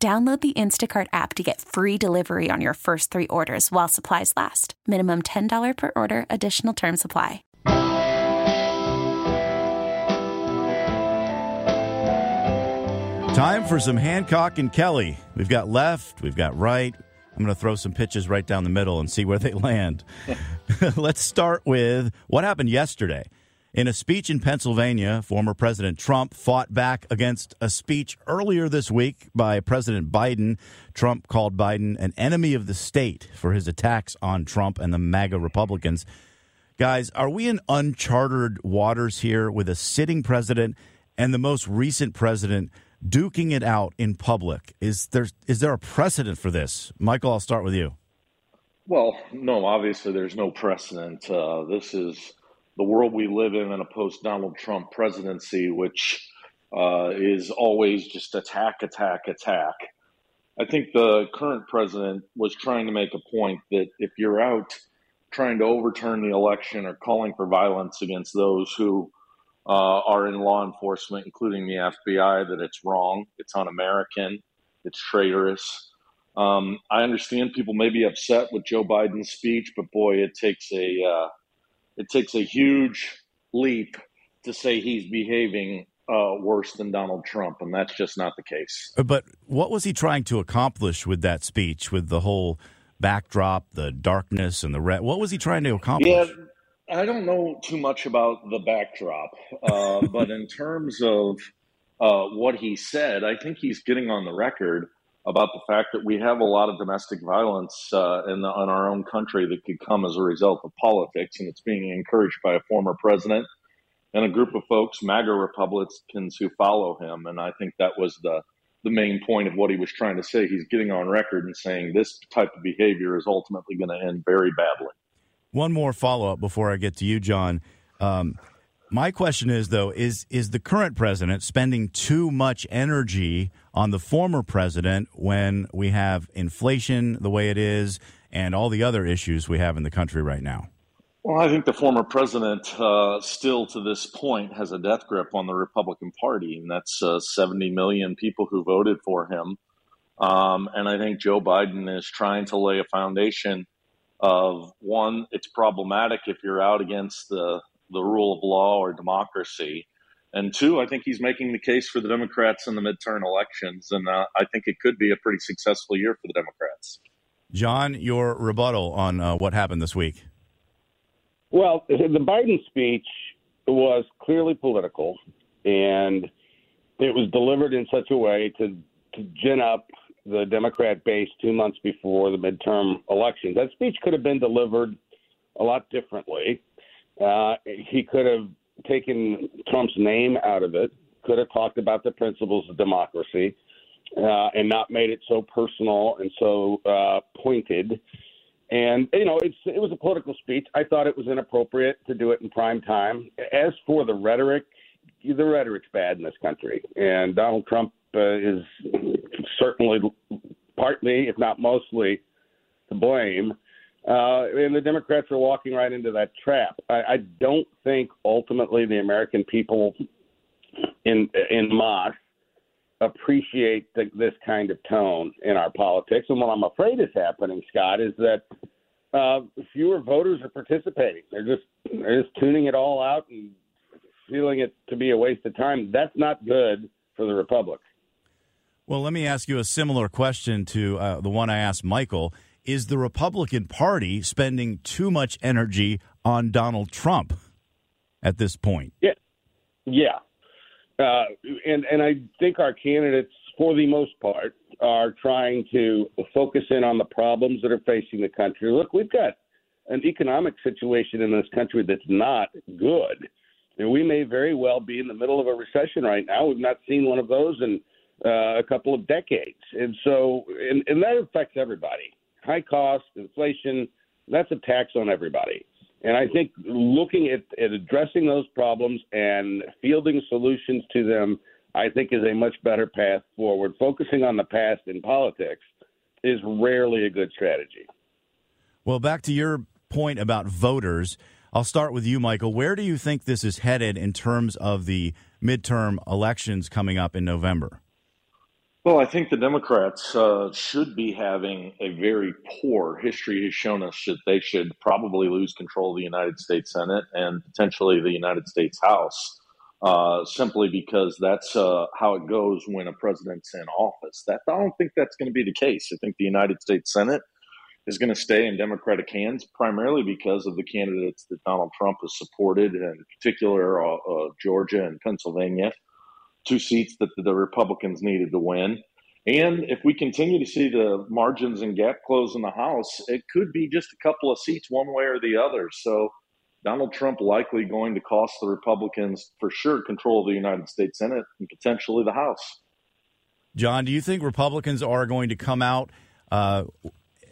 Download the Instacart app to get free delivery on your first three orders while supplies last. Minimum $10 per order, additional term supply. Time for some Hancock and Kelly. We've got left, we've got right. I'm going to throw some pitches right down the middle and see where they land. Let's start with what happened yesterday. In a speech in Pennsylvania, former President Trump fought back against a speech earlier this week by President Biden. Trump called Biden an enemy of the state for his attacks on Trump and the MAGA Republicans. Guys, are we in uncharted waters here with a sitting president and the most recent president duking it out in public? Is there is there a precedent for this? Michael, I'll start with you. Well, no, obviously there's no precedent. Uh, this is the world we live in in a post Donald Trump presidency, which uh, is always just attack, attack, attack. I think the current president was trying to make a point that if you're out trying to overturn the election or calling for violence against those who uh, are in law enforcement, including the FBI, that it's wrong, it's un American, it's traitorous. Um, I understand people may be upset with Joe Biden's speech, but boy, it takes a uh, it takes a huge leap to say he's behaving uh, worse than Donald Trump, and that's just not the case. But what was he trying to accomplish with that speech, with the whole backdrop, the darkness, and the red? What was he trying to accomplish? Yeah, I don't know too much about the backdrop, uh, but in terms of uh, what he said, I think he's getting on the record about the fact that we have a lot of domestic violence uh, in, the, in our own country that could come as a result of politics, and it's being encouraged by a former president and a group of folks, MAGA Republicans, who follow him. And I think that was the the main point of what he was trying to say. He's getting on record and saying this type of behavior is ultimately going to end very badly. One more follow up before I get to you, John. Um, my question is though is is the current president spending too much energy on the former president when we have inflation the way it is and all the other issues we have in the country right now? Well, I think the former president uh, still to this point has a death grip on the Republican Party, and that's uh, 70 million people who voted for him. Um, and I think Joe Biden is trying to lay a foundation of one, it's problematic if you're out against the the rule of law or democracy. And two, I think he's making the case for the Democrats in the midterm elections, and uh, I think it could be a pretty successful year for the Democrats. John, your rebuttal on uh, what happened this week? Well, the Biden speech was clearly political, and it was delivered in such a way to, to gin up the Democrat base two months before the midterm elections. That speech could have been delivered a lot differently. Uh, he could have taken Trump's name out of it, could have talked about the principles of democracy, uh, and not made it so personal and so uh, pointed. And you know, it's it was a political speech. I thought it was inappropriate to do it in prime time. As for the rhetoric, the rhetoric's bad in this country, and Donald Trump uh, is certainly partly, if not mostly, to blame. Uh, and the Democrats are walking right into that trap. I, I don't think ultimately the American people in in mass appreciate the, this kind of tone in our politics. And what I'm afraid is happening, Scott, is that uh, fewer voters are participating. They're just they're just tuning it all out and feeling it to be a waste of time. That's not good for the republic. Well, let me ask you a similar question to uh, the one I asked Michael is the Republican Party spending too much energy on Donald Trump at this point? Yeah, yeah, uh, and and I think our candidates, for the most part, are trying to focus in on the problems that are facing the country. Look, we've got an economic situation in this country that's not good. And we may very well be in the middle of a recession right now. We've not seen one of those in uh, a couple of decades. And so, and, and that affects everybody. High cost, inflation, that's a tax on everybody. And I think looking at, at addressing those problems and fielding solutions to them, I think is a much better path forward. Focusing on the past in politics is rarely a good strategy. Well, back to your point about voters, I'll start with you, Michael. Where do you think this is headed in terms of the midterm elections coming up in November? Well, I think the Democrats uh, should be having a very poor history has shown us that they should probably lose control of the United States Senate and potentially the United States House, uh, simply because that's uh, how it goes when a president's in office. That I don't think that's going to be the case. I think the United States Senate is going to stay in Democratic hands, primarily because of the candidates that Donald Trump has supported, in particular uh, uh, Georgia and Pennsylvania two seats that the Republicans needed to win. And if we continue to see the margins and gap close in the House, it could be just a couple of seats one way or the other. So Donald Trump likely going to cost the Republicans for sure control of the United States Senate and potentially the House. John, do you think Republicans are going to come out uh,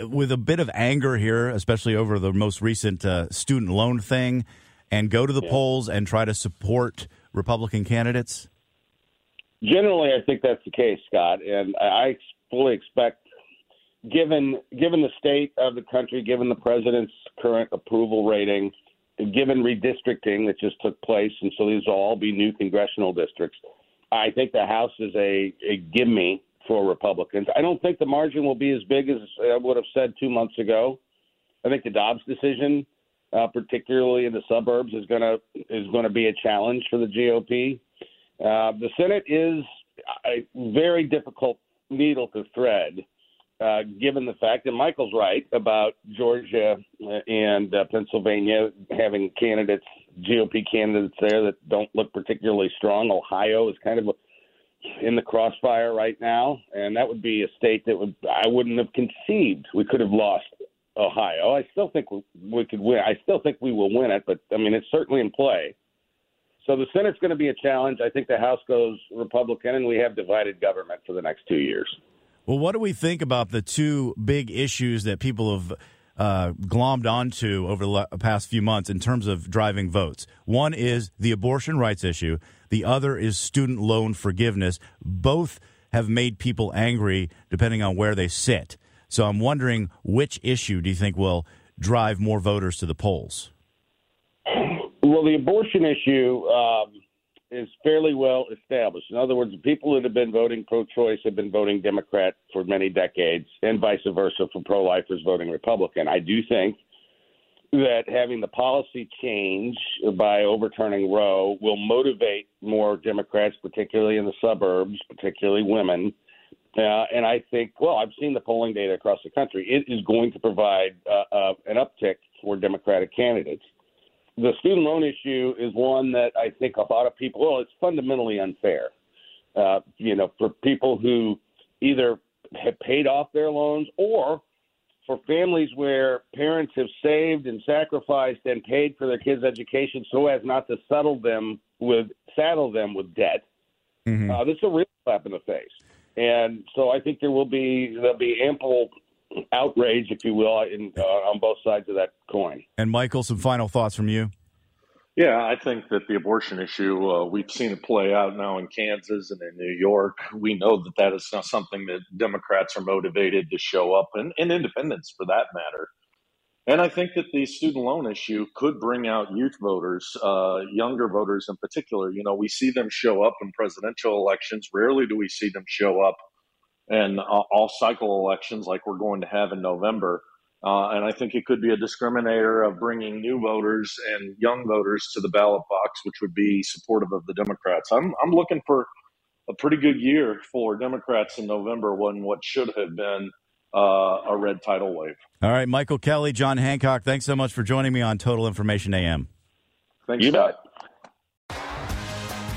with a bit of anger here, especially over the most recent uh, student loan thing, and go to the yeah. polls and try to support Republican candidates? Generally, I think that's the case, Scott, and I fully expect, given given the state of the country, given the president's current approval rating, given redistricting that just took place, and so these will all be new congressional districts. I think the House is a, a gimme for Republicans. I don't think the margin will be as big as I would have said two months ago. I think the Dobbs decision, uh, particularly in the suburbs, is gonna is going to be a challenge for the GOP. Uh, the Senate is a very difficult needle to thread, uh, given the fact that Michael's right about Georgia and uh, Pennsylvania having candidates, GOP candidates there that don't look particularly strong. Ohio is kind of in the crossfire right now, and that would be a state that would I wouldn't have conceived we could have lost Ohio. I still think we, we could win. I still think we will win it, but I mean it's certainly in play. So the Senate's going to be a challenge. I think the House goes Republican, and we have divided government for the next two years. Well, what do we think about the two big issues that people have uh, glommed onto over the past few months in terms of driving votes? One is the abortion rights issue, the other is student loan forgiveness. Both have made people angry depending on where they sit. So I'm wondering which issue do you think will drive more voters to the polls? Well, the abortion issue um, is fairly well established. In other words, the people that have been voting pro-choice have been voting Democrat for many decades, and vice versa for pro-lifers voting Republican. I do think that having the policy change by overturning Roe will motivate more Democrats, particularly in the suburbs, particularly women. Uh, and I think, well, I've seen the polling data across the country. It is going to provide uh, uh, an uptick for Democratic candidates the student loan issue is one that I think a lot of people, well, it's fundamentally unfair. Uh, you know, for people who either have paid off their loans or for families where parents have saved and sacrificed and paid for their kids' education so as not to settle them with saddle them with debt. Mm-hmm. Uh, this is a real slap in the face, and so I think there will be there'll be ample outrage, if you will, in, uh, on both sides of that coin. And Michael, some final thoughts from you. Yeah, I think that the abortion issue, uh, we've seen it play out now in Kansas and in New York. We know that that is not something that Democrats are motivated to show up, and, and independents for that matter. And I think that the student loan issue could bring out youth voters, uh, younger voters in particular. You know, we see them show up in presidential elections. Rarely do we see them show up and uh, all cycle elections like we're going to have in November. Uh, and I think it could be a discriminator of bringing new voters and young voters to the ballot box, which would be supportive of the Democrats. I'm, I'm looking for a pretty good year for Democrats in November when what should have been uh, a red tidal wave. All right, Michael Kelly, John Hancock, thanks so much for joining me on Total Information AM. Thanks, you Scott.